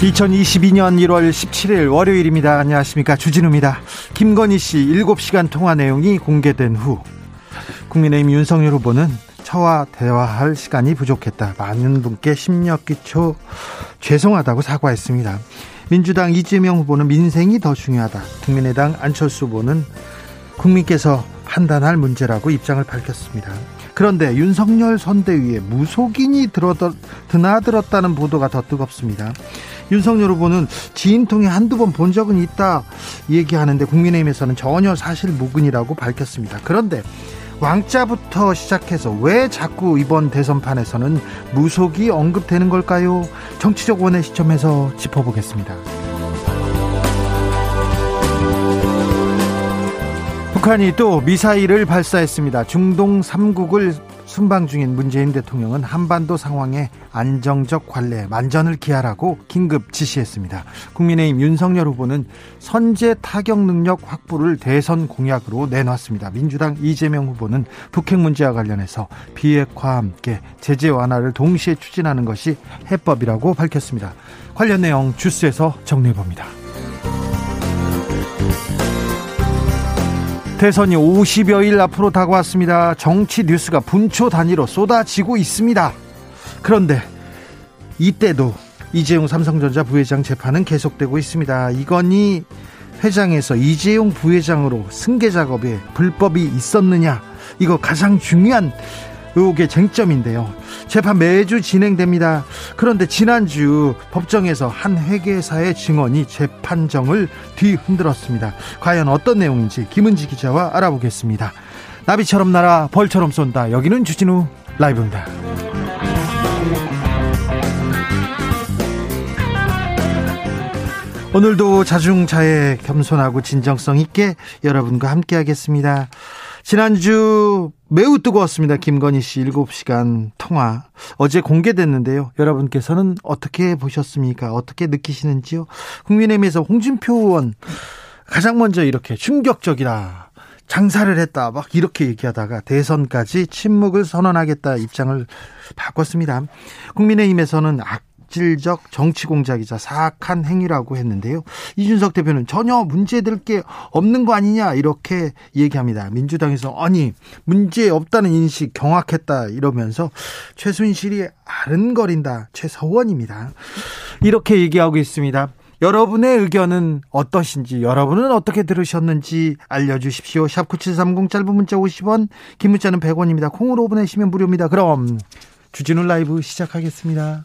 2022년 1월 17일 월요일입니다. 안녕하십니까. 주진우입니다. 김건희 씨 7시간 통화 내용이 공개된 후 국민의힘 윤석열 후보는 저와 대화할 시간이 부족했다. 많은 분께 심려끼쳐 죄송하다고 사과했습니다. 민주당 이재명 후보는 민생이 더 중요하다. 국민의당 안철수 후보는 국민께서 판단할 문제라고 입장을 밝혔습니다. 그런데 윤석열 선대위에 무속인이 드나들었다는 보도가 더 뜨겁습니다. 윤석열 후보는 지인 통해 한두 번 본 적은 있다 얘기하는데 국민의힘에서는 전혀 사실 무근이라고 밝혔습니다. 그런데 왕자부터 시작해서 왜 자꾸 이번 대선판에서는 무속이 언급되는 걸까요? 정치적 원의 시점에서 짚어보겠습니다. 북한이 또 미사일을 발사했습니다. 중동 3국을 순방 중인 문재인 대통령은 한반도 상황의 안정적 관례, 만전을 기하라고 긴급 지시했습니다. 국민의힘 윤석열 후보는 선제 타격 능력 확보를 대선 공약으로 내놨습니다. 민주당 이재명 후보는 북핵 문제와 관련해서 비핵화와 함께 제재 완화를 동시에 추진하는 것이 해법이라고 밝혔습니다. 관련 내용 주스에서 정리해 봅니다. 대선이 50여일 앞으로 다가왔습니다. 정치 뉴스가 분초 단위로 쏟아지고 있습니다. 그런데 이때도 이재용 삼성전자 부회장 재판은 계속되고 있습니다. 이건희 회장에서 이재용 부회장으로 승계 작업에 불법이 있었느냐? 이거 가장 중요한 의혹의 쟁점인데요. 재판 매주 진행됩니다. 그런데 지난주 법정에서 한 회계사의 증언이 재판정을 뒤흔들었습니다. 과연 어떤 내용인지 김은지 기자와 알아보겠습니다. 나비처럼 날아 벌처럼 쏜다. 여기는 주진우 라이브입니다. 오늘도 자중차에 겸손하고 진정성 있게 여러분과 함께 하겠습니다. 지난주 매우 뜨거웠습니다. 김건희 씨 7시간 통화. 어제 공개됐는데요. 여러분께서는 어떻게 보셨습니까? 어떻게 느끼시는지요? 국민의힘에서 홍준표 의원 가장 먼저 이렇게 충격적이다. 장사를 했다. 막 이렇게 얘기하다가 대선까지 침묵을 선언하겠다 입장을 바꿨습니다. 국민의힘에서는 악 악질적 정치 공작이자 사악한 행위라고 했는데요. 이준석 대표는 전혀 문제될 게 없는 거 아니냐 이렇게 얘기합니다. 민주당에서 아니 문제 없다는 인식 경악했다 이러면서 최순실이 아른거린다 최서원입니다. 이렇게 얘기하고 있습니다. 여러분의 의견은 어떠신지 여러분은 어떻게 들으셨는지 알려주십시오. 샵9730 짧은 문자 50원 긴 문자는 100원입니다. 콩으로 보내시면 무료입니다. 그럼 주진우 라이브 시작하겠습니다.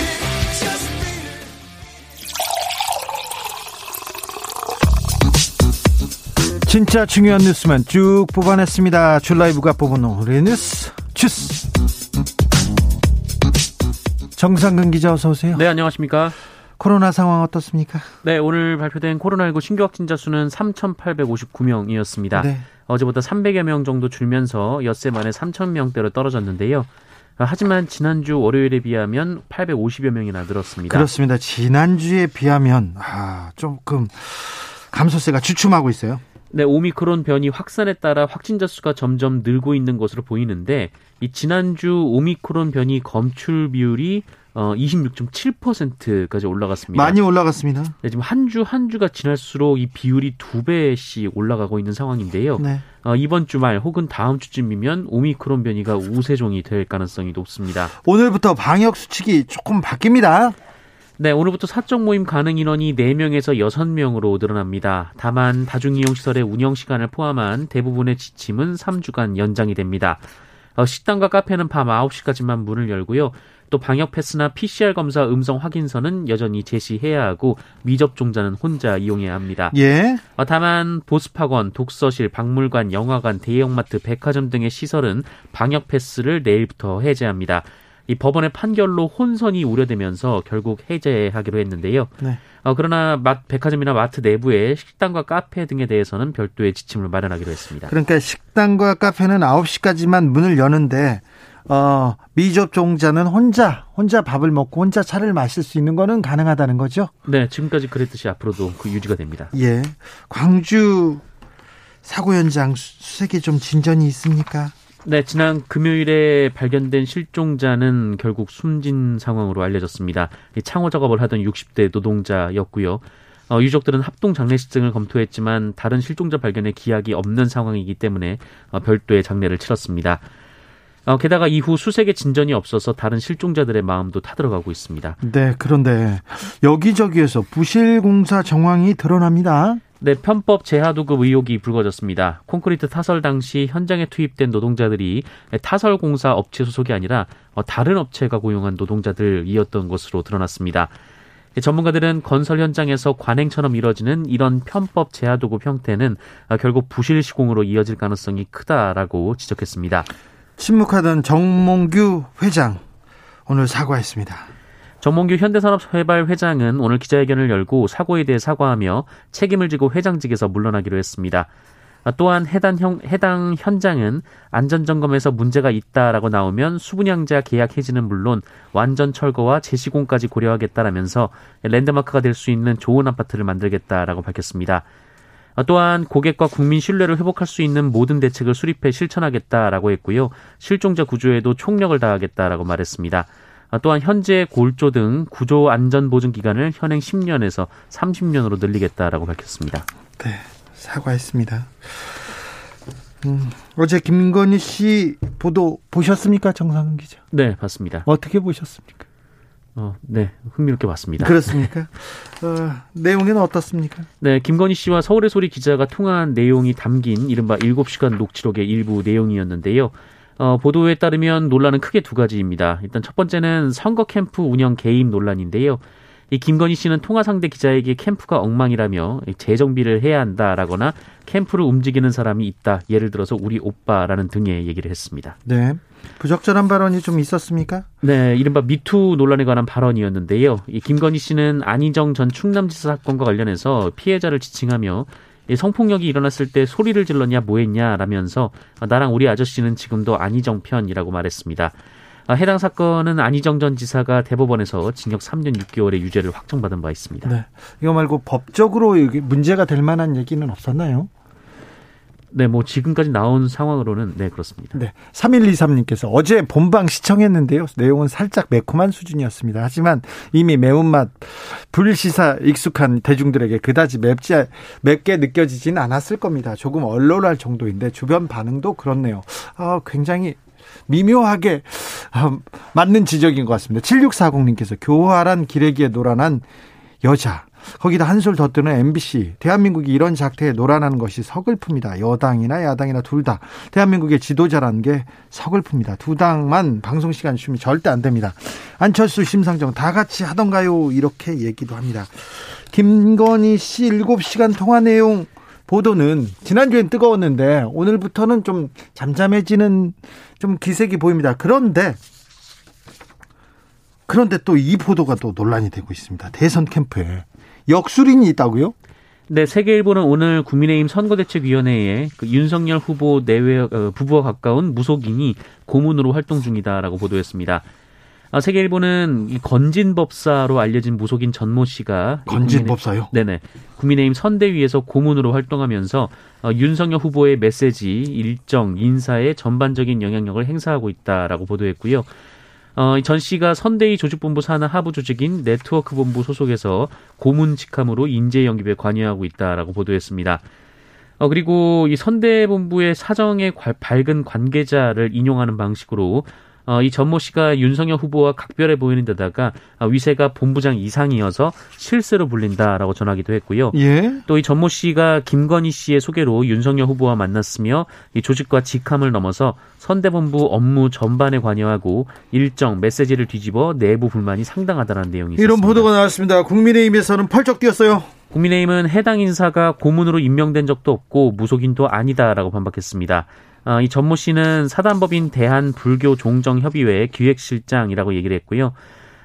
진짜 중요한 뉴스만 쭉 뽑아냈습니다. 줄라이브가 뽑은 오늘의 뉴스 주스. 정상근 기자 어서 오세요. 네, 안녕하십니까? 코로나 상황 어떻습니까? 네, 오늘 발표된 코로나19 신규 확진자 수는 3,859명이었습니다. 네. 어제보다 300여 명 정도 줄면서 엿새 만에 3,000명대로 떨어졌는데요. 하지만 지난주 월요일에 비하면 850여 명이나 늘었습니다. 그렇습니다. 지난주에 비하면 아, 조금 감소세가 주춤하고 있어요. 네, 오미크론 변이 확산에 따라 확진자 수가 점점 늘고 있는 것으로 보이는데 이 지난주 오미크론 변이 검출 비율이 어 26.7%까지 올라갔습니다. 많이 올라갔습니다. 네, 지금 한주한 주가 지날수록 이 비율이 두 배씩 올라가고 있는 상황인데요. 네. 어, 이번 주말 혹은 다음 주쯤이면 오미크론 변이가 우세종이 될 가능성이 높습니다. 오늘부터 방역 수칙이 조금 바뀝니다. 네, 오늘부터 사적 모임 가능 인원이 4명에서 6명으로 늘어납니다. 다만 다중이용시설의 운영 시간을 포함한 대부분의 지침은 3주간 연장이 됩니다. 어, 식당과 카페는 밤 9시까지만 문을 열고요. 또 방역 패스나 PCR 검사 음성 확인서는 여전히 제시해야 하고 미접종자는 혼자 이용해야 합니다. 예. 어, 다만 보습학원, 독서실, 박물관, 영화관, 대형마트, 백화점 등의 시설은 방역 패스를 내일부터 해제합니다. 이 법원의 판결로 혼선이 우려되면서 결국 해제하기로 했는데요. 네. 어, 그러나 마, 백화점이나 마트 내부에 식당과 카페 등에 대해서는 별도의 지침을 마련하기로 했습니다. 그러니까 식당과 카페는 9시까지만 문을 여는데 어, 미접종자는 혼자 혼자 밥을 먹고 혼자 차를 마실 수 있는 거는 가능하다는 거죠? 네, 지금까지 그랬듯이 앞으로도 그 유지가 됩니다. 예. 광주 사고 현장 수색에 좀 진전이 있습니까? 네, 지난 금요일에 발견된 실종자는 결국 숨진 상황으로 알려졌습니다. 창호 작업을 하던 60대 노동자였고요. 어, 유족들은 합동 장례식 등을 검토했지만 다른 실종자 발견에 기약이 없는 상황이기 때문에 어, 별도의 장례를 치렀습니다. 어, 게다가 이후 수색에 진전이 없어서 다른 실종자들의 마음도 타들어가고 있습니다. 네, 그런데 여기저기에서 부실 공사 정황이 드러납니다. 네, 편법 재하도급 의혹이 불거졌습니다. 콘크리트 타설 당시 현장에 투입된 노동자들이 타설 공사 업체 소속이 아니라 어, 다른 업체가 고용한 노동자들이었던 것으로 드러났습니다. 전문가들은 건설 현장에서 관행처럼 이뤄지는 이런 편법 재하도급 형태는 어, 결국 부실 시공으로 이어질 가능성이 크다라고 지적했습니다. 침묵하던 정몽규 회장 오늘 사과했습니다. 정몽규 현대산업회발 회장은 오늘 기자회견을 열고 사고에 대해 사과하며 책임을 지고 회장직에서 물러나기로 했습니다. 또한 해당, 형, 해당 현장은 안전점검에서 문제가 있다라고 나오면 수분양자 계약 해지는 물론 완전 철거와 재시공까지 고려하겠다라면서 랜드마크가 될 수 있는 좋은 아파트를 만들겠다라고 밝혔습니다. 또한 고객과 국민 신뢰를 회복할 수 있는 모든 대책을 수립해 실천하겠다라고 했고요. 실종자 구조에도 총력을 다하겠다라고 말했습니다. 또한 현재 골조 등 구조 안전 보증 기간을 현행 10년에서 30년으로 늘리겠다라고 밝혔습니다. 네, 사과했습니다. 음, 어제 김건희 씨 보도 보셨습니까, 정상훈 기자? 네, 봤습니다. 어떻게 보셨습니까? 어, 네, 흥미롭게 봤습니다. 그렇습니까? 어, 내용은 어떻습니까? 네, 김건희 씨와 서울의 소리 기자가 통화한 내용이 담긴 이른바 7시간 녹취록의 일부 내용이었는데요. 어, 보도에 따르면 논란은 크게 두 가지입니다. 일단 첫 번째는 선거 캠프 운영 개입 논란인데요. 이 김건희 씨는 통화 상대 기자에게 캠프가 엉망이라며 재정비를 해야 한다라거나 캠프를 움직이는 사람이 있다. 예를 들어서 우리 오빠라는 등의 얘기를 했습니다. 네. 부적절한 발언이 좀 있었습니까? 네, 이른바 미투 논란에 관한 발언이었는데요. 이 김건희 씨는 안희정 전 충남지사 사건과 관련해서 피해자를 지칭하며 성폭력이 일어났을 때 소리를 질렀냐 뭐했냐라면서 나랑 우리 아저씨는 지금도 안희정 편이라고 말했습니다. 아, 해당 사건은 안희정 전 지사가 대법원에서 징역 3년 6개월의 유죄를 확정받은 바 있습니다. 네. 이거 말고 법적으로 문제가 될 만한 얘기는 없었나요? 네, 뭐 지금까지 나온 상황으로는 네, 그렇습니다. 네. 3123님께서 어제 본방 시청했는데요. 내용은 살짝 매콤한 수준이었습니다. 하지만 이미 매운맛 불시사 익숙한 대중들에게 그다지 맵지 맵게 느껴지지는 않았을 겁니다. 조금 얼얼할 정도인데 주변 반응도 그렇네요. 아, 굉장히 미묘하게 아, 맞는 지적인 것 같습니다. 7640님께서 교활한 기레기에 노란한 여자 거기다 한술 더 뜨는 MBC. 대한민국이 이런 작태에 놀아나는 것이 서글픕니다. 여당이나 야당이나 둘 다. 대한민국의 지도자라는 게 서글픕니다. 두 당만 방송 시간 주면 절대 안 됩니다. 안철수, 심상정 다 같이 하던가요? 이렇게 얘기도 합니다. 김건희 씨 7시간 통화 내용 보도는 지난주엔 뜨거웠는데 오늘부터는 좀 잠잠해지는 좀 기색이 보입니다. 그런데 그런데 또 이 보도가 또 논란이 되고 있습니다. 대선 캠프에 역술인이 있다고요? 네, 세계일보는 오늘 국민의힘 선거대책위원회에 그 윤석열 후보 내외 어, 부부와 가까운 무속인이 고문으로 활동 중이다라고 보도했습니다. 아, 세계일보는 이 건진 법사로 알려진 무속인 전모 씨가 건진법사요? 네네. 국민의힘 선대위에서 고문으로 활동하면서 어, 윤석열 후보의 메시지, 일정, 인사에 전반적인 영향력을 행사하고 있다라고 보도했고요. 어, 전 씨가 선대위 조직본부 산하 하부 조직인 네트워크 본부 소속에서 고문 직함으로 인재 영입에 관여하고 있다라고 보도했습니다. 어, 그리고 이 선대본부의 사정에 밝은 관계자를 인용하는 방식으로 어, 이 전모 씨가 윤석열 후보와 각별해 보이는 데다가 어, 위세가 본부장 이상이어서 실세로 불린다라고 전하기도 했고요. 예? 또 이 전모 씨가 김건희 씨의 소개로 윤석열 후보와 만났으며 이 조직과 직함을 넘어서 선대본부 업무 전반에 관여하고 일정 메시지를 뒤집어 내부 불만이 상당하다는 내용이 있습니다. 이런 보도가 나왔습니다. 국민의힘에서는 펄쩍 뛰었어요. 국민의힘은 해당 인사가 고문으로 임명된 적도 없고 무속인도 아니다라고 반박했습니다. 어, 이 전모 씨는 사단법인 대한불교종정협의회 기획실장이라고 얘기를 했고요.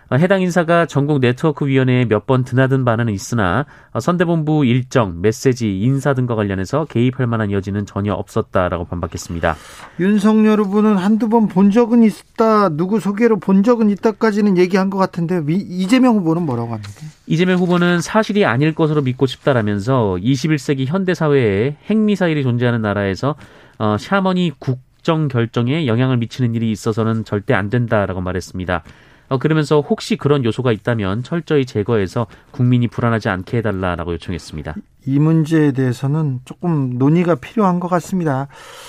어, 해당 인사가 전국 네트워크 위원회에 몇 번 드나든 바는 있으나 어, 선대본부 일정, 메시지, 인사 등과 관련해서 개입할 만한 여지는 전혀 없었다라고 반박했습니다. 윤석열 후보는 한두 번 본 적은 있다, 누구 소개로 본 적은 있다까지는 얘기한 것 같은데 이재명 후보는 뭐라고 합니까? 이재명 후보는 사실이 아닐 것으로 믿고 싶다라면서 21세기 현대 사회에 핵미사일이 존재하는 나라에서 어, 샤머니 국정 결정에 영향을 미치는 일이 있어서는 절대 안 된다라고 말했습니다. 어, 그러면서 혹시 그런 요소가 있다면 철저히 제거해서 국민이 불안하지 않게 해달라라고 요청했습니다. 이 문제에 대해서는 조금 논의가 필요한 것 같습니다.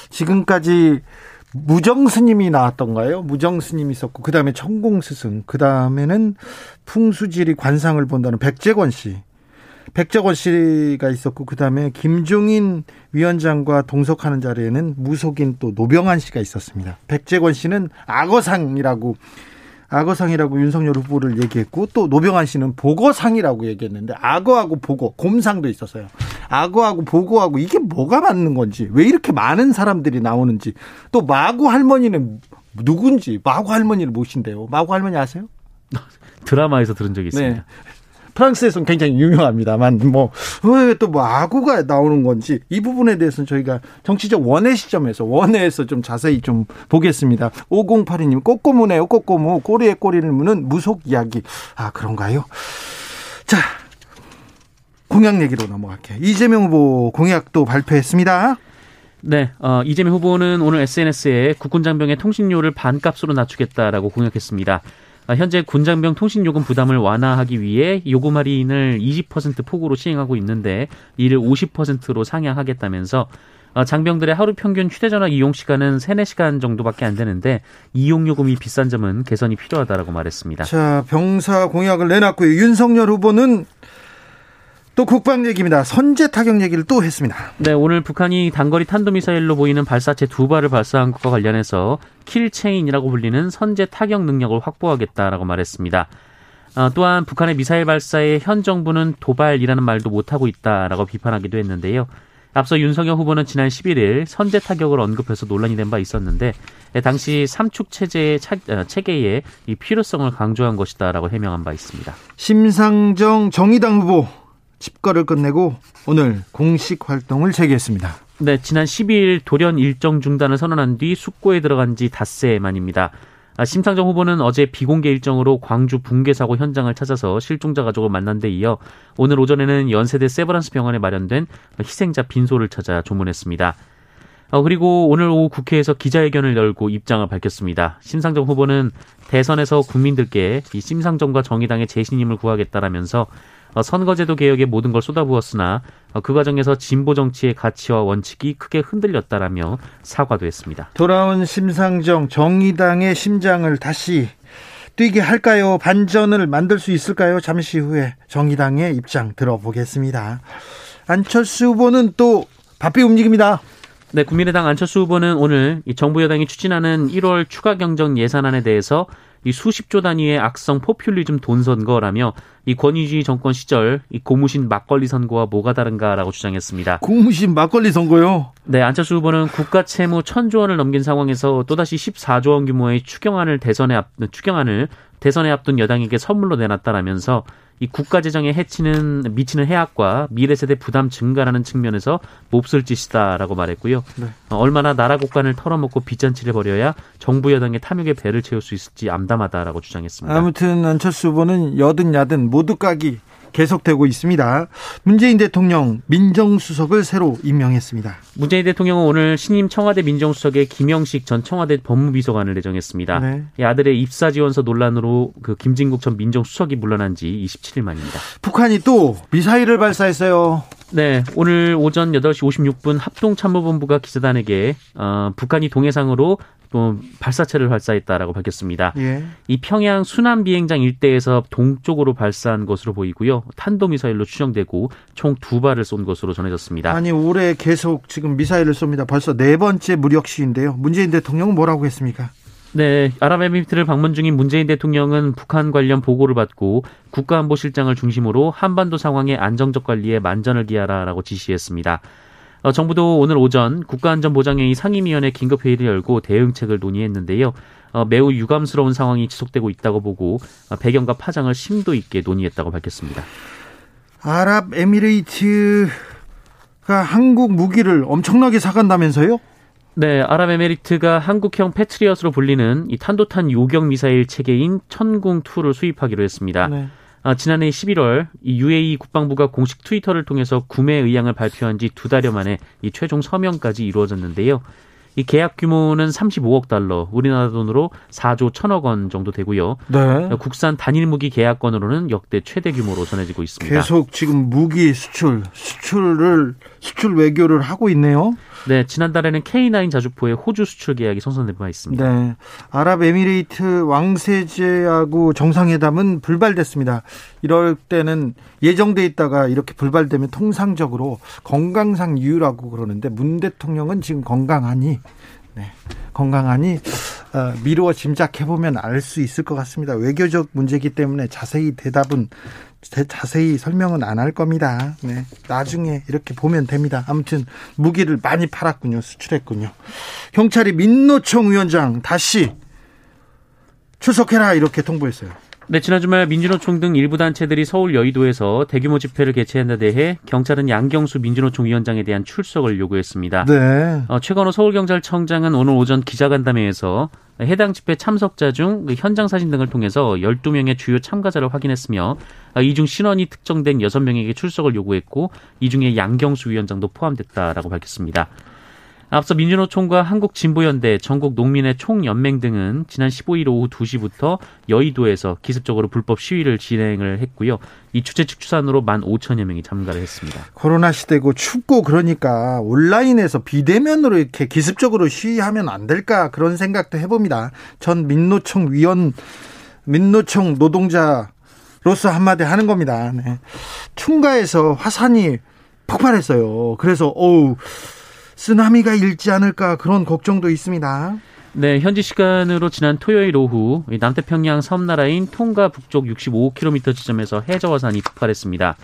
지금까지 무정 스님이 나왔던가요? 무정 스님이 있었고 그 다음에 천공 스승, 그 다음에는 풍수지리 관상을 본다는 백재권 씨, 백정원 씨가 있었고 그다음에 김종인 위원장과 동석하는 자리에는 무속인 또 노병환 씨가 있었습니다. 백재권 씨는 악어상이라고 악어상이라고 윤석열 후보를 얘기했고 또 노병환 씨는 보거상이라고 얘기했는데 악어하고 보거 곰상도 있었어요. 악어하고 보거하고 이게 뭐가 맞는 건지 왜 이렇게 많은 사람들이 나오는지 또 마구 할머니는 누군지 마구 할머니를 모신대요. 마구 할머니 아세요? 드라마에서 들은 적이 있습니다. 네. 프랑스에서는 굉장히 유명합니다만 뭐 왜또뭐 뭐 아구가 나오는 건지 이 부분에 대해서는 저희가 정치적 원의 시점에서 원회에서 좀 자세히 좀 보겠습니다. 5082님 꼬꼬무네요 꼬꼬무 꼬리에 꼬리를 무는 무속 이야기 아 그런가요? 자 공약 얘기로 넘어갈게요. 이재명 후보 공약도 발표했습니다. 네, 어, 이재명 후보는 오늘 SNS에 국군 장병의 통신료를 반값으로 낮추겠다라고 공약했습니다. 아, 현재 군장병 통신요금 부담을 완화하기 위해 요금 할인을 20% 폭으로 시행하고 있는데 이를 50%로 상향하겠다면서 어, 장병들의 하루 평균 휴대전화 이용 시간은 3, 4시간 정도밖에 안 되는데 이용 요금이 비싼 점은 개선이 필요하다라고 말했습니다. 자, 병사 공약을 내놨고요. 윤석열 후보는 또 국방 얘기입니다. 선제 타격 얘기를 또 했습니다. 네, 오늘 북한이 단거리 탄도미사일로 보이는 발사체 두 발을 발사한 것과 관련해서 킬체인이라고 불리는 선제 타격 능력을 확보하겠다라고 말했습니다. 어, 또한 북한의 미사일 발사에 현 정부는 도발이라는 말도 못하고 있다라고 비판하기도 했는데요. 앞서 윤석열 후보는 지난 11일 선제 타격을 언급해서 논란이 된 바 있었는데 당시 삼축 체제의 차, 어, 체계의 이 필요성을 강조한 것이다라고 해명한 바 있습니다. 심상정 정의당 후보 집거를 끝내고 오늘 공식 활동을 재개했습니다. 네, 지난 12일 돌연 일정 중단을 선언한 뒤 숙고에 들어간 지 닷새 만입니다. 아, 심상정 후보는 어제 비공개 일정으로 광주 붕괴 사고 현장을 찾아서 실종자 가족을 만난 데 이어 오늘 오전에는 연세대 세브란스 병원에 마련된 희생자 빈소를 찾아 조문했습니다. 어, 그리고 오늘 오후 국회에서 기자회견을 열고 입장을 밝혔습니다. 심상정 후보는 대선에서 국민들께 이 심상정과 정의당의 재신임을 구하겠다라면서 어, 선거제도 개혁에 모든 걸 쏟아부었으나 어, 그 과정에서 진보 정치의 가치와 원칙이 크게 흔들렸다라며 사과도 했습니다. 돌아온 심상정 정의당의 심장을 다시 뛰게 할까요? 반전을 만들 수 있을까요? 잠시 후에 정의당의 입장 들어보겠습니다. 안철수 후보는 또 바삐 움직입니다. 네, 국민의당 안철수 후보는 오늘 정부 여당이 추진하는 1월 추가 경정 예산안에 대해서 이 수십조 단위의 악성 포퓰리즘 돈 선거라며 이 권위주의 정권 시절 이 고무신 막걸리 선거와 뭐가 다른가라고 주장했습니다. 고무신 막걸리 선거요? 네, 안철수 후보는 국가 채무 천조 원을 넘긴 상황에서 또다시 14조 원 규모의 추경안을 대선에 앞 추경안을 대선에 앞둔 여당에게 선물로 내놨다라면서 이 국가 재정에 해치는 미치는 해악과 미래 세대 부담 증가라는 측면에서 몹쓸 짓이다라고 말했고요. 네. 어, 얼마나 나라 국간을 털어먹고 빚잔치를 벌여야 정부 여당의 탐욕의 배를 채울 수 있을지 암담하다라고 주장했습니다. 아무튼 안철수 후보는 여든 야든 모두 까기 계속되고 있습니다. 문재인 대통령 민정수석을 새로 임명했습니다. 문재인 대통령은 오늘 신임 청와대 민정수석에 김영식 전 청와대 법무비서관을 내정했습니다. 네. 아들의 입사 지원서 논란으로 그 김진국 전 민정수석이 물러난 지 27일 만입니다. 북한이 또 미사일을 발사했어요. 네, 오늘 오전 8시 56분 합동참모본부가 기자단에게 어, 북한이 동해상으로 또 발사체를 발사했다라고 밝혔습니다. 예. 이 평양 순안 비행장 일대에서 동쪽으로 발사한 것으로 보이고요. 탄도 미사일로 추정되고 총 두 발을 쏜 것으로 전해졌습니다. 아니 올해 계속 지금 미사일을 쏩니다. 벌써 네 번째 무력 시인데요. 문재인 대통령은 뭐라고 했습니까? 네, 아랍에미리트를 방문 중인 문재인 대통령은 북한 관련 보고를 받고 국가안보실장을 중심으로 한반도 상황의 안정적 관리에 만전을 기하라라고 지시했습니다. 어, 정부도 오늘 오전 국가안전보장회의 상임위원회 긴급회의를 열고 대응책을 논의했는데요. 어, 매우 유감스러운 상황이 지속되고 있다고 보고 어, 배경과 파장을 심도 있게 논의했다고 밝혔습니다. 아랍에미리트가 한국 무기를 엄청나게 사간다면서요? 네, 아랍에미리트가 한국형 패트리엇으로 불리는 이 탄도탄 요격 미사일 체계인 천궁2를 수입하기로 했습니다. 네. 아, 지난해 11월 이 UAE 국방부가 공식 트위터를 통해서 구매 의향을 발표한 지 두 달여 만에 이 최종 서명까지 이루어졌는데요. 이 계약 규모는 35억 달러, 우리나라 돈으로 4조 1천억 원 정도 되고요. 네. 국산 단일 무기 계약건으로는 역대 최대 규모로 전해지고 있습니다. 계속 지금 무기 수출, 수출을 수출 외교를 하고 있네요. 네, 지난달에는 K9 자주포의 호주 수출 계약이 성사된 바 있습니다. 네. 아랍에미레이트 왕세제하고 정상회담은 불발됐습니다. 이럴 때는 예정돼 있다가 이렇게 불발되면 통상적으로 건강상 이유라고 그러는데 문 대통령은 지금 건강하니 네. 건강하니 어, 미루어 짐작해 보면 알 수 있을 것 같습니다. 외교적 문제이기 때문에 자세히 대답은 자세히 설명은 안 할 겁니다. 네. 나중에 이렇게 보면 됩니다. 아무튼 무기를 많이 팔았군요. 수출했군요. 경찰이 민노총 위원장 다시 출석해라 이렇게 통보했어요. 네, 지난 주말 민주노총 등 일부 단체들이 서울 여의도에서 대규모 집회를 개최한 데 대해 경찰은 양경수 민주노총 위원장에 대한 출석을 요구했습니다. 네. 어, 최건호 서울경찰청장은 오늘 오전 기자간담회에서 해당 집회 참석자 중그 현장 사진 등을 통해서 12명의 주요 참가자를 확인했으며 어, 이중 신원이 특정된 6명에게 출석을 요구했고 이 중에 양경수 위원장도 포함됐다라고 밝혔습니다. 앞서 민주노총과 한국진보연대, 전국농민의 총연맹 등은 지난 15일 오후 2시부터 여의도에서 기습적으로 불법 시위를 진행을 했고요. 이 주최 측 추산으로 1만 5천여 명이 참가를 했습니다. 코로나 시대고 춥고 그러니까 온라인에서 비대면으로 이렇게 기습적으로 시위하면 안 될까 그런 생각도 해봅니다. 전 민노총 위원, 민노총 노동자로서 한마디 하는 겁니다. 네. 충가에서 화산이 폭발했어요. 그래서 어우 쓰나미가 일지 않을까 그런 걱정도 있습니다. 네, 현지 시간으로 지난 토요일 오후 남태평양 섬나라인 통가 북쪽 65km 지점에서 해저화산이 폭발했습니다.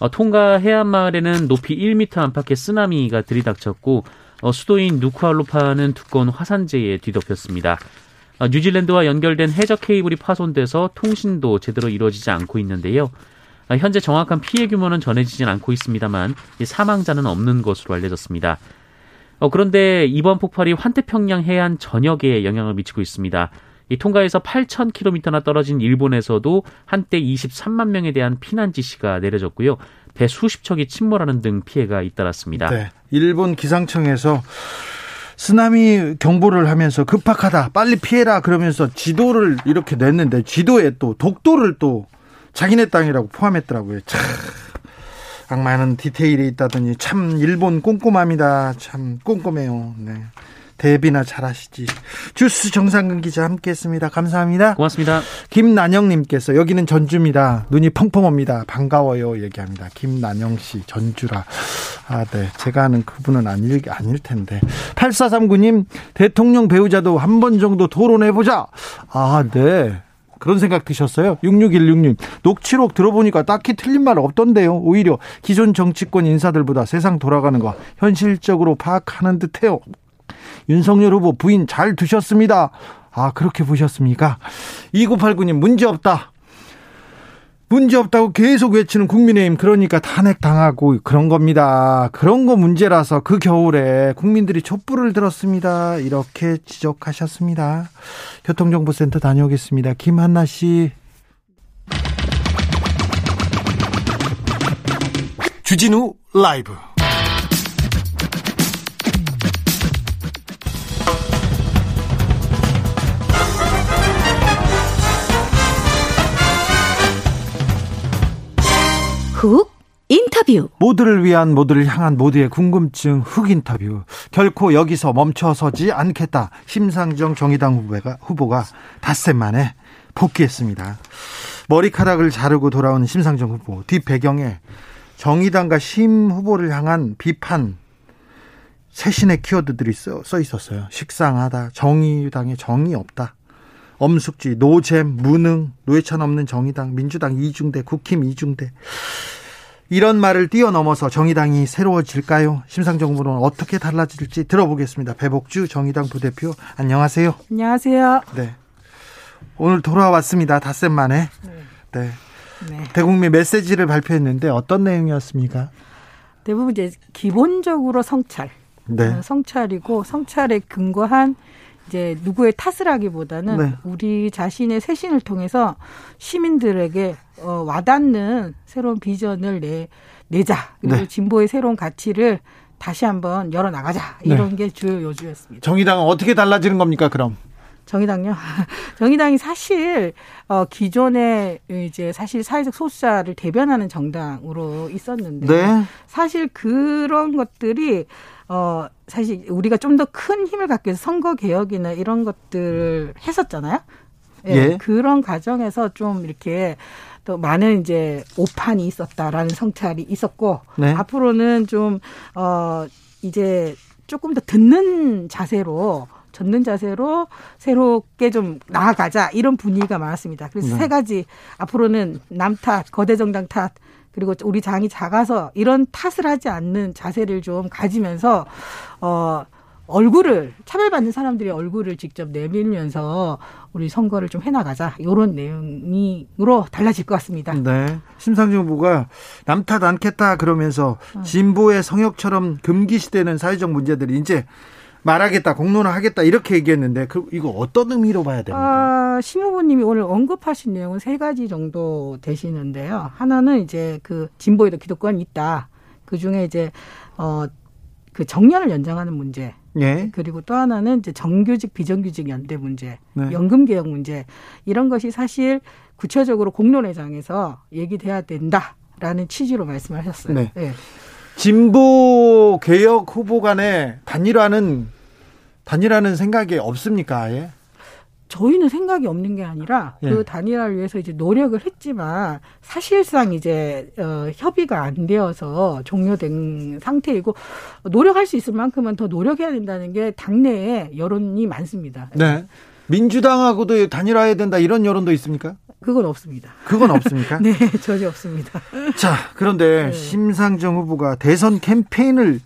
어, 통가 해안마을에는 높이 1m 안팎의 쓰나미가 들이닥쳤고 어, 수도인 누쿠알로파는 두꺼운 화산재에 뒤덮였습니다. 어, 뉴질랜드와 연결된 해저 케이블이 파손돼서 통신도 제대로 이루어지지 않고 있는데요. 아, 현재 정확한 피해 규모는 전해지진 않고 있습니다만 사망자는 없는 것으로 알려졌습니다. 어, 그런데 이번 폭발이 환태평양 해안 전역에 영향을 미치고 있습니다. 이 통가에서 8,000km나 떨어진 일본에서도 한때 23만 명에 대한 피난 지시가 내려졌고요. 배 수십 척이 침몰하는 등 피해가 잇따랐습니다. 네. 일본 기상청에서 쓰나미 경보를 하면서 급박하다, 빨리 피해라 그러면서 지도를 이렇게 냈는데 지도에 또 독도를 또 자기네 땅이라고 포함했더라고요. 참 악마는 디테일이 있다더니 참 일본 꼼꼼합니다. 참 꼼꼼해요. 네. 대비나 잘하시지. 주스 정상근 기자 함께했습니다. 감사합니다. 고맙습니다. 김난영님께서 여기는 전주입니다. 눈이 펑펑 옵니다. 반가워요. 얘기합니다. 김난영 씨 전주라. 아, 네. 제가 아는 그분은 아닐 아닐 텐데. 8439님 대통령 배우자도 한 번 정도 토론해 보자. 아, 네. 그런 생각 드셨어요? 6616님. 녹취록 들어보니까 딱히 틀린 말 없던데요. 오히려 기존 정치권 인사들보다 세상 돌아가는 거 현실적으로 파악하는 듯해요. 윤석열 후보 부인 잘 두셨습니다. 아, 그렇게 보셨습니까? 2989님, 문제 없다. 문제 없다고 계속 외치는 국민의힘 그러니까 탄핵 당하고 그런 겁니다. 그런 거 문제라서 그 겨울에 국민들이 촛불을 들었습니다. 이렇게 지적하셨습니다. 교통정보센터 다녀오겠습니다. 김한나 씨. 주진우 라이브 훅 인터뷰. 모두를 위한 모두를 향한 모두의 궁금증 흑 인터뷰. 결코 여기서 멈춰서지 않겠다. 심상정 정의당 후보가, 후보가 닷새 만에 복귀했습니다. 머리카락을 자르고 돌아온 심상정 후보. 뒷 배경에 정의당과 심 후보를 향한 비판 새신의 키워드들이 써, 써 있었어요. 식상하다. 정의당에 정의 없다. 엄숙지, 노잼, 무능, 노회찬 없는 정의당, 민주당 이중대, 국힘 이중대. 이런 말을 뛰어넘어서 정의당이 새로워질까요? 심상정 후보는 어떻게 달라질지 들어보겠습니다. 배복주 정의당 부대표 안녕하세요. 안녕하세요. 네. 오늘 돌아왔습니다. 닷새 만에. 네. 네. 네. 대국민 메시지를 발표했는데 어떤 내용이었습니까? 대부분 이제 기본적으로 성찰. 네. 어, 성찰이고 성찰에 근거한 이제 누구의 탓을 하기보다는 네. 우리 자신의 쇄신을 통해서 시민들에게 어, 와닿는 새로운 비전을 내 내자 그리고 네. 진보의 새로운 가치를 다시 한번 열어 나가자 이런 네. 게 주요 요주였습니다. 정의당은 어떻게 달라지는 겁니까? 그럼 정의당요. 정의당이 사실 어 기존에 이제 사실 사회적 소수자를 대변하는 정당으로 있었는데 네. 사실 그런 것들이 어 사실 우리가 좀 더 큰 힘을 갖기 위해서 선거 개혁이나 이런 것들을 했었잖아요. 예, 예. 그런 과정에서 좀 이렇게 또 많은 이제 오판이 있었다라는 성찰이 있었고 네. 앞으로는 좀 어 이제 조금 더 듣는 자세로 젖는 자세로 새롭게 좀 나아가자 이런 분위기가 많았습니다. 그래서 네. 세 가지 앞으로는 남 탓, 거대 정당 탓, 그리고 우리 당이 작아서 이런 탓을 하지 않는 자세를 좀 가지면서 어 얼굴을 차별받는 사람들의 얼굴을 직접 내밀면서 우리 선거를 좀 해나가자 이런 내용으로 달라질 것 같습니다. 네, 심상정 후보가 남탓 않겠다 그러면서 어. 진보의 성역처럼 금기시되는 사회적 문제들이 이제 말하겠다, 공론화하겠다 이렇게 얘기했는데 그 이거 어떤 의미로 봐야 됩니까? 아, 심 후보님이 오늘 언급하신 내용은 세 가지 정도 되시는데요. 하나는 이제 그 진보에도 기득권이 있다. 그 중에 이제 어 그 정년을 연장하는 문제. 예. 그리고 또 하나는 이제 정규직 비정규직 연대 문제, 네. 연금 개혁 문제 이런 것이 사실 구체적으로 공론회장에서 얘기돼야 된다라는 취지로 말씀하셨어요. 네. 네. 진보 개혁 후보 간에 단일화는 단일화는 생각이 없습니까? 아예? 저희는 생각이 없는 게 아니라 그 예. 단일화를 위해서 이제 노력을 했지만 사실상 이제 어, 협의가 안 되어서 종료된 상태이고 노력할 수 있을 만큼은 더 노력해야 된다는 게 당내에 여론이 많습니다. 네. 민주당하고도 단일화해야 된다 이런 여론도 있습니까? 그건 없습니다. 그건 없습니까? 네, 전혀 없습니다. 자, 그런데 네. 심상정 후보가 대선 캠페인을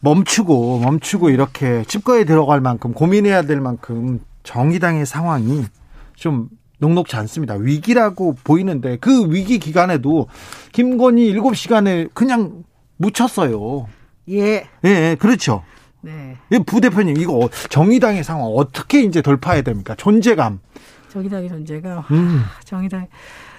멈추고 멈추고 이렇게 집거에 들어갈 만큼 고민해야 될 만큼 정의당의 상황이 좀 녹록지 않습니다. 위기라고 보이는데 그 위기 기간에도 김건희 7시간에 그냥 묻혔어요. 예. 예, 그렇죠. 네. 부대표님 이거 정의당의 상황 어떻게 이제 돌파해야 됩니까? 존재감. 정의당의 존재감. 음. 정의당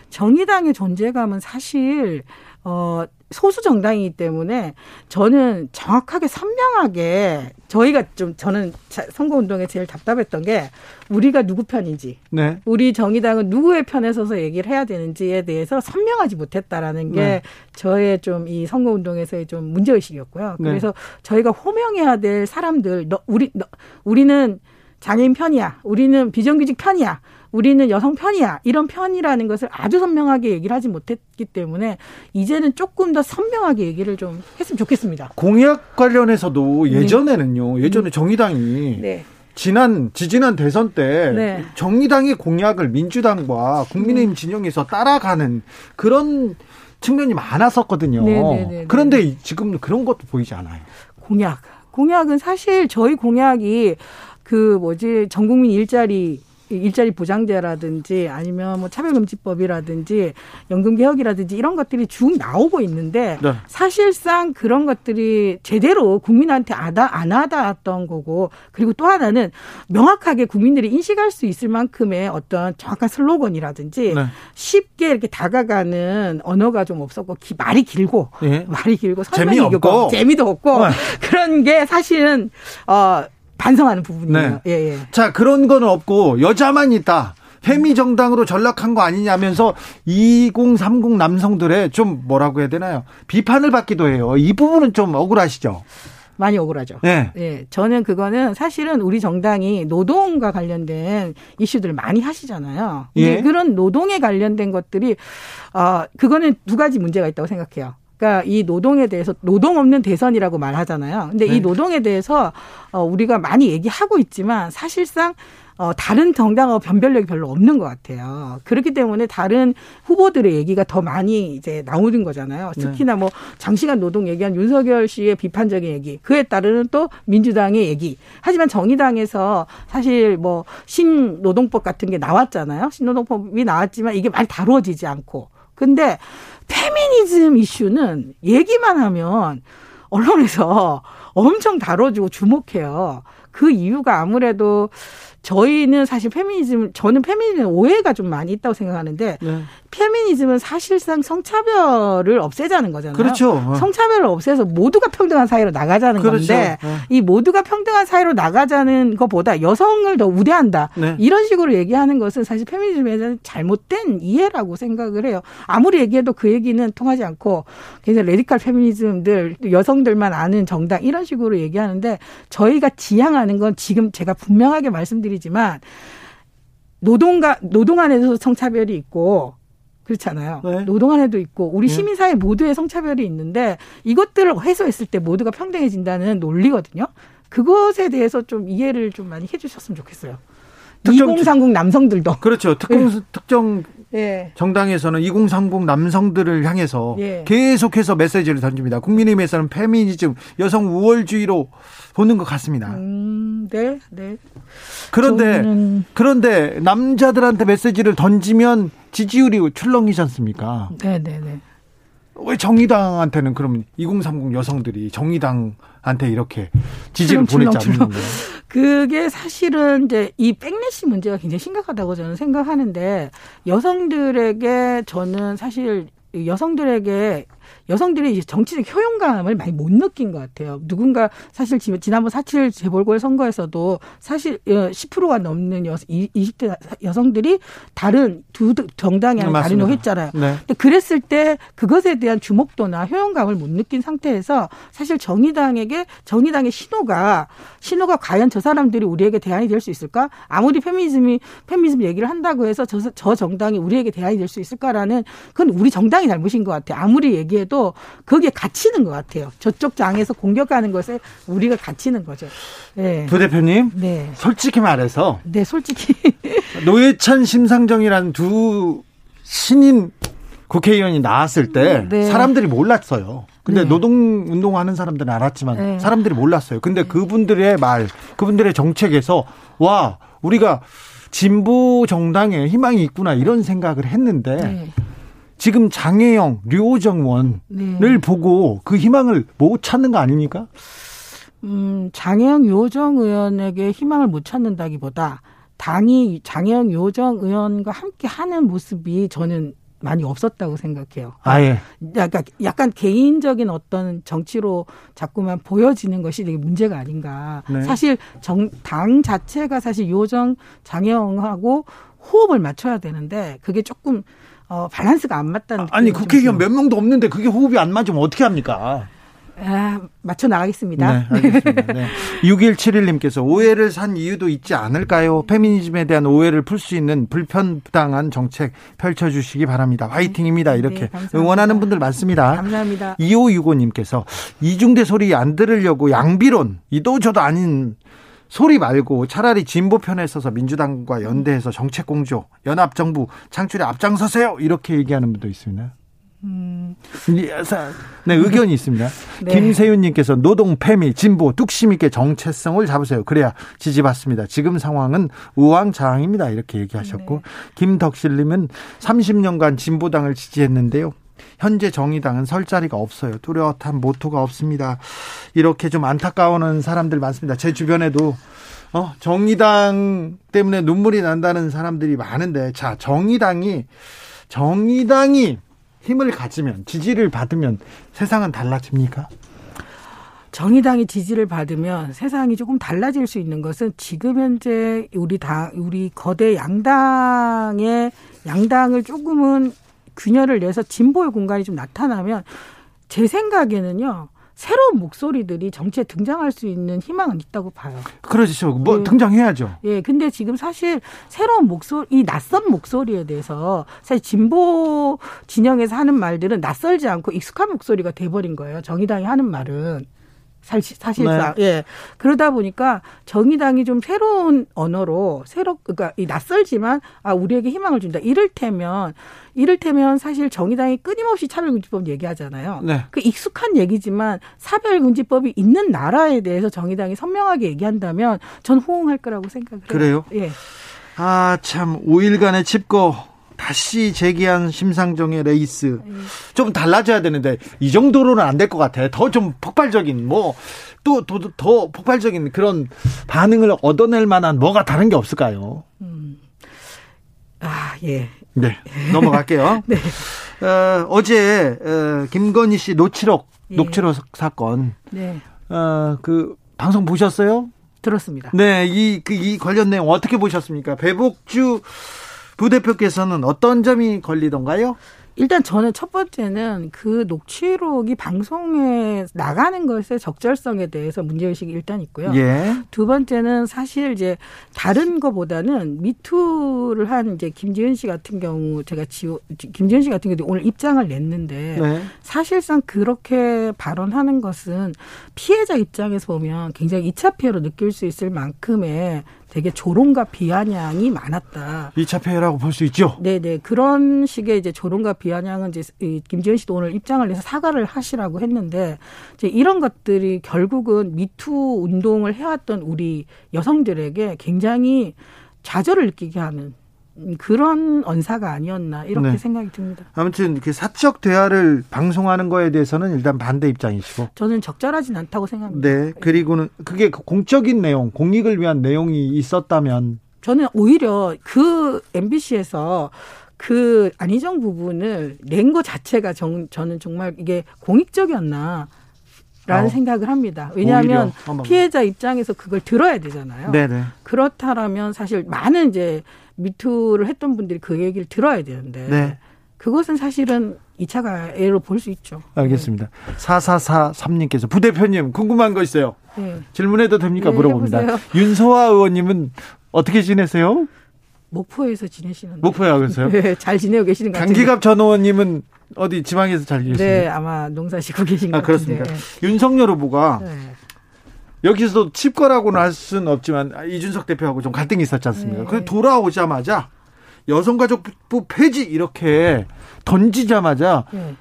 정의당의 존재감은 사실 어 소수 정당이기 때문에 저는 정확하게 선명하게 저희가 좀 저는 선거 운동에 제일 답답했던 게 우리가 누구 편인지, 네. 우리 정의당은 누구의 편에 서서 얘기를 해야 되는지에 대해서 선명하지 못했다라는 게 네. 저의 좀 이 선거 운동에서의 좀 문제 의식이었고요. 네. 그래서 저희가 호명해야 될 사람들, 너, 우리 너, 우리는 장애인 편이야, 우리는 비정규직 편이야. 우리는 여성 편이야. 이런 편이라는 것을 아주 선명하게 얘기를 하지 못했기 때문에 이제는 조금 더 선명하게 얘기를 좀 했으면 좋겠습니다. 공약 관련해서도 네. 예전에는요. 네. 예전에 정의당이 네. 지난 지지난 대선 때 네. 정의당의 공약을 민주당과 국민의힘 음. 진영에서 따라가는 그런 측면이 많았었거든요. 네네네네. 네, 네, 그런데 지금 그런 것도 보이지 않아요. 공약. 공약은 사실 저희 공약이 그 뭐지 전 국민 일자리 일자리 보장제라든지 아니면 뭐 차별금지법이라든지 연금개혁이라든지 이런 것들이 쭉 나오고 있는데 네. 사실상 그런 것들이 제대로 국민한테 아다 안 와닿았던 거고 그리고 또 하나는 명확하게 국민들이 인식할 수 있을 만큼의 어떤 정확한 슬로건이라든지 네. 쉽게 이렇게 다가가는 언어가 좀 없었고 기, 말이 길고 네. 말이 길고 재미없고 재미도 없고 네. 그런 게 사실은 어 반성하는 부분이에요. 네. 예, 예. 자, 그런 거는 없고 여자만 있다. 페미 정당으로 전락한 거 아니냐면서 2030 남성들의 좀 뭐라고 해야 되나요? 비판을 받기도 해요. 이 부분은 좀 억울하시죠? 많이 억울하죠. 네. 네. 저는 그거는 사실은 우리 정당이 노동과 관련된 이슈들을 많이 하시잖아요. 예. 그런 노동에 관련된 것들이 어 그거는 두 가지 문제가 있다고 생각해요. 그러니까 이 노동에 대해서 노동 없는 대선이라고 말하잖아요. 근데 네. 이 노동에 대해서 어 우리가 많이 얘기하고 있지만 사실상 어, 다른 정당하고 변별력이 별로 없는 것 같아요. 그렇기 때문에 다른 후보들의 얘기가 더 많이 이제 나오는 거잖아요. 네. 특히나 뭐 장시간 노동 얘기한 윤석열 씨의 비판적인 얘기, 그에 따르는 또 민주당의 얘기. 하지만 정의당에서 사실 뭐 신노동법 같은 게 나왔잖아요. 신노동법이 나왔지만 이게 많이 다루어지지 않고. 근데 페미니즘 이슈는 얘기만 하면 언론에서 엄청 다뤄주고 주목해요. 그 이유가 아무래도 저희는 사실 페미니즘 저는 페미니즘 오해가 좀 많이 있다고 생각하는데 네. 페미니즘은 사실상 성차별을 없애자는 거잖아요. 그렇죠. 어. 성차별을 없애서 모두가 평등한 사회로 나가자는 그렇죠. 건데 네. 이 모두가 평등한 사회로 나가자는 것보다 여성을 더 우대한다. 네. 이런 식으로 얘기하는 것은 사실 페미니즘에 대한 잘못된 이해라고 생각을 해요. 아무리 얘기해도 그 얘기는 통하지 않고 굉장히 레디칼 페미니즘들 여성들만 아는 정당 이런 식으로 얘기하는데 저희가 지향하는 건 지금 제가 분명하게 말씀드 리지만 노동가 노동 안에서 성차별이 있고 그렇잖아요. 네. 노동 안에도 있고 우리 네. 시민사회 모두의 성차별이 있는데 이것들을 해소했을 때 모두가 평등해진다는 논리거든요. 그것에 대해서 좀 이해를 좀 많이 해주셨으면 좋겠어요. 특정 2030 남성들도 그렇죠. 특공 네. 특정 예. 정당에서는 2030 남성들을 향해서 예. 계속해서 메시지를 던집니다. 국민의힘에서는 페미니즘, 여성 우월주의로 보는 것 같습니다. 음, 네, 네. 그런데 저는... 그런데 남자들한테 메시지를 던지면 지지율이 출렁이지 않습니까? 네, 네, 네. 왜 정의당한테는 그럼 2030 여성들이 정의당한테 이렇게 지지를 보냈지 않는 거예요? 그게 사실은 이제 이 백래시 문제가 굉장히 심각하다고 저는 생각하는데 여성들에게 저는 사실 여성들에게 여성들이 이제 정치적 효용감을 많이 못 느낀 것 같아요. 누군가 사실 지난번 사칠 재벌골 선거에서도 사실 10%가 어, 넘는 여, 20대 여성들이 다른 두 정당에 네, 다른 했잖아요. 네. 근데 그랬을 때 그것에 대한 주목도나 효용감을 못 느낀 상태에서 사실 정의당에게 정의당의 신호가 신호가 과연 저 사람들이 우리에게 대안이 될 수 있을까? 아무리 페미니즘이 페미니즘 얘기를 한다고 해서 저, 저 정당이 우리에게 대안이 될 수 있을까라는 그건 우리 정당이 잘못인 것 같아요. 아무리 얘기해도 거기에 갇히는 것 같아요. 저쪽 장에서 공격하는 것에 우리가 갇히는 거죠. 네. 부 대표님, 네. 솔직히 말해서, 네, 솔직히 노회찬 심상정이라는 두 신인 국회의원이 나왔을 때 네. 사람들이 몰랐어요. 근데 네. 노동 운동하는 사람들은 알았지만 네. 사람들이 몰랐어요. 근데 네. 그분들의 말, 그분들의 정책에서 와 우리가 진보 정당에 희망이 있구나 이런 생각을 했는데 네. 지금 장혜영, 류정원을 네. 보고 그 희망을 못 찾는 거 아닙니까? 음, 장혜영, 요정 의원에게 희망을 못 찾는다기보다 당이 장혜영, 요정 의원과 함께 하는 모습이 저는 많이 없었다고 생각해요. 아 예. 약간, 약간 개인적인 어떤 정치로 자꾸만 보여지는 것이 되게 문제가 아닌가. 네. 사실 정, 당 자체가 사실 류호정, 장혜영하고 호흡을 맞춰야 되는데 그게 조금 어, 밸런스가 안 맞다는 아 니 국회의원 몇 명도 없는데 그게 호흡이 안 맞으면 어떻게 합니까? 아, 맞춰 나가겠습니다. 네, 알겠습니다. 네. 6171님께서 오해를 산 이유도 있지 않을까요? 페미니즘에 대한 오해를 풀 수 있는 불편부당한 정책 펼쳐주시기 바랍니다. 화이팅입니다. 이렇게 네, 응원하는 분들 많습니다. 감사합니다. 2565님께서 이중대 소리 안 들으려고 양비론, 이도 저도 아닌 소리 말고 차라리 진보 편에 서서 민주당과 연대해서 정책 공조, 연합 정부 창출에 앞장서세요. 이렇게 얘기하는 분도 있습니다. 음. 네, 의견이 있습니다. 네. 김세윤님께서 노동, 패미, 진보, 뚝심 있게 정체성을 잡으세요. 그래야 지지받습니다. 지금 상황은 우왕좌왕입니다. 이렇게 얘기하셨고, 네. 김덕실님은 30년간 진보당을 지지했는데요. 현재 정의당은 설 자리가 없어요. 뚜렷한 모토가 없습니다. 이렇게 좀 안타까워하는 사람들 많습니다. 제 주변에도 어, 정의당 때문에 눈물이 난다는 사람들이 많은데 자, 정의당이 정의당이 힘을 가지면 지지를 받으면 세상은 달라집니까? 정의당이 지지를 받으면 세상이 조금 달라질 수 있는 것은 지금 현재 우리 당 우리 거대 양당의 양당을 조금은 균열을 내서 진보의 공간이 좀 나타나면 제 생각에는요. 새로운 목소리들이 정치에 등장할 수 있는 희망은 있다고 봐요. 그렇죠. 뭐 예. 등장해야죠. 예. 근데 지금 사실 새로운 목소리, 이 낯선 목소리에 대해서 사실 진보 진영에서 하는 말들은 낯설지 않고 익숙한 목소리가 돼버린 거예요. 정의당이 하는 말은. 사실상 네. 예 그러다 보니까 정의당이 좀 새로운 언어로 새로 그러니까 이 낯설지만 아 우리에게 희망을 준다 이를테면 이를테면 사실 정의당이 끊임없이 차별금지법 얘기하잖아요. 네. 그 익숙한 얘기지만 차별금지법이 있는 나라에 대해서 정의당이 선명하게 얘기한다면 전 호응할 거라고 생각을 해요. 그래요? 예. 아 참 5일간의 칩고 다시 재기한 심상정의 레이스 좀 달라져야 되는데 이 정도로는 안 될 것 같아. 더좀 폭발적인 뭐또더더 폭발적인 그런 반응을 얻어낼 만한 뭐가 다른 게 없을까요? 음. 아 예. 네 넘어갈게요. 네. 어, 어제 어, 김건희 씨 노치록 예. 녹취록 사건. 네. 어 그 방송 보셨어요? 들었습니다. 네, 이, 그, 이 관련 내용 어떻게 보셨습니까? 배복주 부대표께서는 어떤 점이 걸리던가요? 일단 저는 첫 번째는 그 녹취록이 방송에 나가는 것의 적절성에 대해서 문제의식이 일단 있고요. 예. 두 번째는 사실 이제 다른 거보다는 미투를 한 이제 김지은 씨 같은 경우 제가 지호, 김지은 씨 같은 경우 오늘 입장을 냈는데 네. 사실상 그렇게 발언하는 것은 피해자 입장에서 보면 굉장히 이차 피해로 느낄 수 있을 만큼의 되게 조롱과 비아냥이 많았다. 2차 폐해라고 볼 수 있죠. 네네. 그런 식의 이제 조롱과 비아냥은 이제 김지현 씨도 오늘 입장을 내서 사과를 하시라고 했는데 이제 이런 것들이 결국은 미투 운동을 해왔던 우리 여성들에게 굉장히 좌절을 느끼게 하는 그런 언사가 아니었나 이렇게 네. 생각이 듭니다. 아무튼 그 사적 대화를 방송하는 거에 대해서는 일단 반대 입장이시고 저는 적절하진 않다고 생각합니다. 네. 그리고는 그게 공적인 내용, 공익을 위한 내용이 있었다면 저는 오히려 그 MBC에서 그 안희정 부분을 낸것 자체가 정, 저는 정말 이게 공익적이었나 라는 어. 생각을 합니다. 왜냐하면 피해자 입장에서 그걸 들어야 되잖아요. 네네. 그렇다라면 사실 많은 이제 미투를 했던 분들이 그 얘기를 들어야 되는데 네. 그것은 사실은 2차 가해로 볼 수 있죠. 알겠습니다. 네. 4443님께서 부대표님 궁금한 거 있어요. 네. 질문해도 됩니까? 네, 물어봅니다. 해보세요. 윤소아 의원님은 어떻게 지내세요? 목포에서 지내시는 목포에 가세요? 네, 잘 지내고 계시는 것 같아요. 강기갑 전 의원님은 어디 지방에서 잘 계시나요? 네, 아마 농사시고 계신 것 아, 그렇습니까? 윤석열 후보가 네. 여기서 칩거라고는 할 수는 없지만 이준석 대표하고 좀 갈등이 있었지 않습니까? 네. 그 돌아오자마자 여성가족부 폐지 이렇게 던지자마자 네.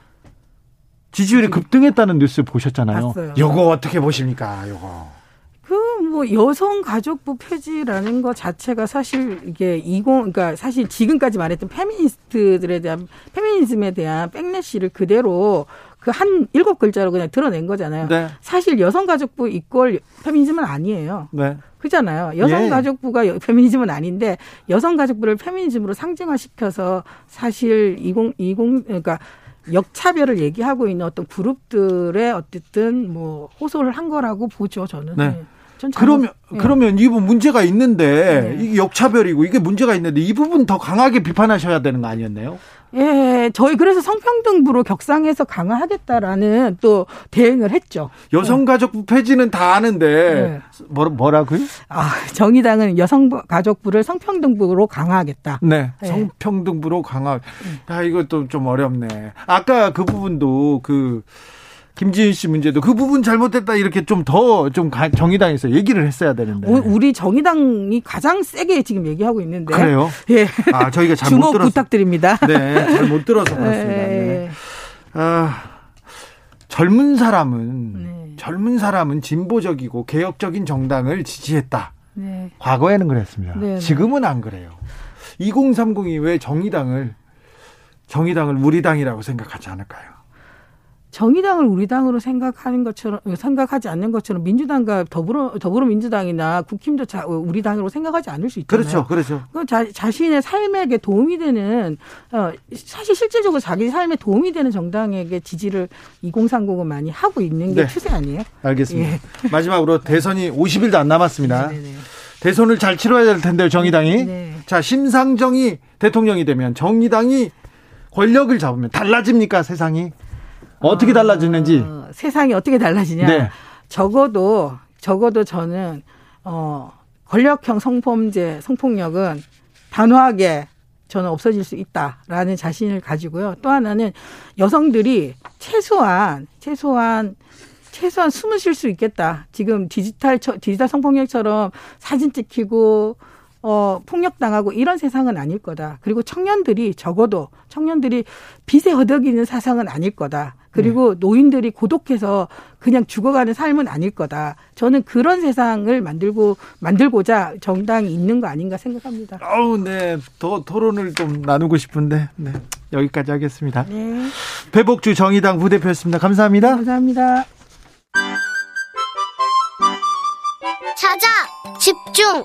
지지율이 급등했다는 뉴스 보셨잖아요. 봤어요. 요거 어떻게 보십니까? 요거. 그뭐 여성 가족부 폐지라는 것 자체가 사실 이게 이공 그러니까 사실 지금까지 말했던 페미니스트들에 대한 페미니즘에 대한 백래시를 그대로 그 한 일곱 글자로 그냥 드러낸 거잖아요. 네. 사실 여성가족부 이꼴 페미니즘은 아니에요. 네. 그잖아요. 여성가족부가 예. 페미니즘은 아닌데 여성가족부를 페미니즘으로 상징화시켜서 사실 이공 이공 그러니까 역차별을 얘기하고 있는 어떤 그룹들의 어쨌든 뭐 호소를 한 거라고 보죠 저는. 네. 네. 그러면 네. 그러면 이 부분 문제가 있는데 네. 이게 역차별이고 이게 문제가 있는데 이 부분 더 강하게 비판하셔야 되는 거 아니었나요? 예, 저희 그래서 성평등부로 격상해서 강화하겠다라는 또 대응을 했죠. 여성가족부 폐지는 다 아는데 네. 뭐, 뭐라고요? 아, 정의당은 여성가족부를 성평등부로 강화하겠다. 네, 네. 성평등부로 강화. 아, 이것도 좀 어렵네. 아까 그 부분도 그 김지은 씨 문제도 그 부분 잘못됐다 이렇게 좀 더좀 좀 정의당에서 얘기를 했어야 되는데. 우리 정의당이 가장 세게 지금 얘기하고 있는데. 그래요? 예. 아, 저희가 잘 못 들어서. 부탁드립니다. 네. 잘 못 들어서 그렇습니다. 네. 네. 아, 젊은 사람은 네. 젊은 사람은 진보적이고 개혁적인 정당을 지지했다. 네. 과거에는 그랬습니다. 네, 네. 지금은 안 그래요. 2030이 왜 정의당을 정의당을 우리 당이라고 생각하지 않을까요? 정의당을 우리 당으로 생각하는 것처럼 생각하지 않는 것처럼 민주당과 더불어 더불어민주당이나 국힘도 자, 우리 당으로 생각하지 않을 수 있잖아요. 그렇죠, 그렇죠. 그 자, 자신의 삶에게 도움이 되는 어, 사실 실질적으로 자기 삶에 도움이 되는 정당에게 지지를 2030은 많이 하고 있는 게 네. 추세 아니에요? 알겠습니다. 예. 마지막으로 대선이 50일도 안 남았습니다. 네네. 네. 대선을 잘 치러야 될 텐데요, 정의당이. 네. 자, 심상정이 대통령이 되면 정의당이 권력을 잡으면 달라집니까, 세상이? 어떻게 달라지는지. 어, 세상이 어떻게 달라지냐. 네. 적어도, 적어도 저는, 어, 권력형 성범죄, 성폭력은 단호하게 저는 없어질 수 있다라는 자신을 가지고요. 또 하나는 여성들이 최소한, 최소한 최소한 숨을 쉴 수 있겠다. 지금 디지털 디지털 성폭력처럼 사진 찍히고 어, 폭력당하고 이런 세상은 아닐 거다. 그리고 청년들이 적어도 청년들이 빚에 허덕이는 사상은 아닐 거다. 그리고 네. 노인들이 고독해서 그냥 죽어가는 삶은 아닐 거다. 저는 그런 세상을 만들고 만들고자 정당이 있는 거 아닌가 생각합니다. 어우, 네. 더 토론을 좀 나누고 싶은데. 네. 여기까지 하겠습니다. 네. 배복주 정의당 부대표였습니다. 감사합니다. 감사합니다. 찾아 집중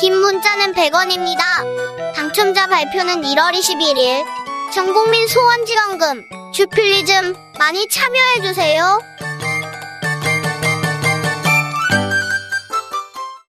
긴 문자는 100원입니다. 당첨자 발표는 1월 21일. 전국민 소원지원금, 주필리즘 많이 참여해주세요.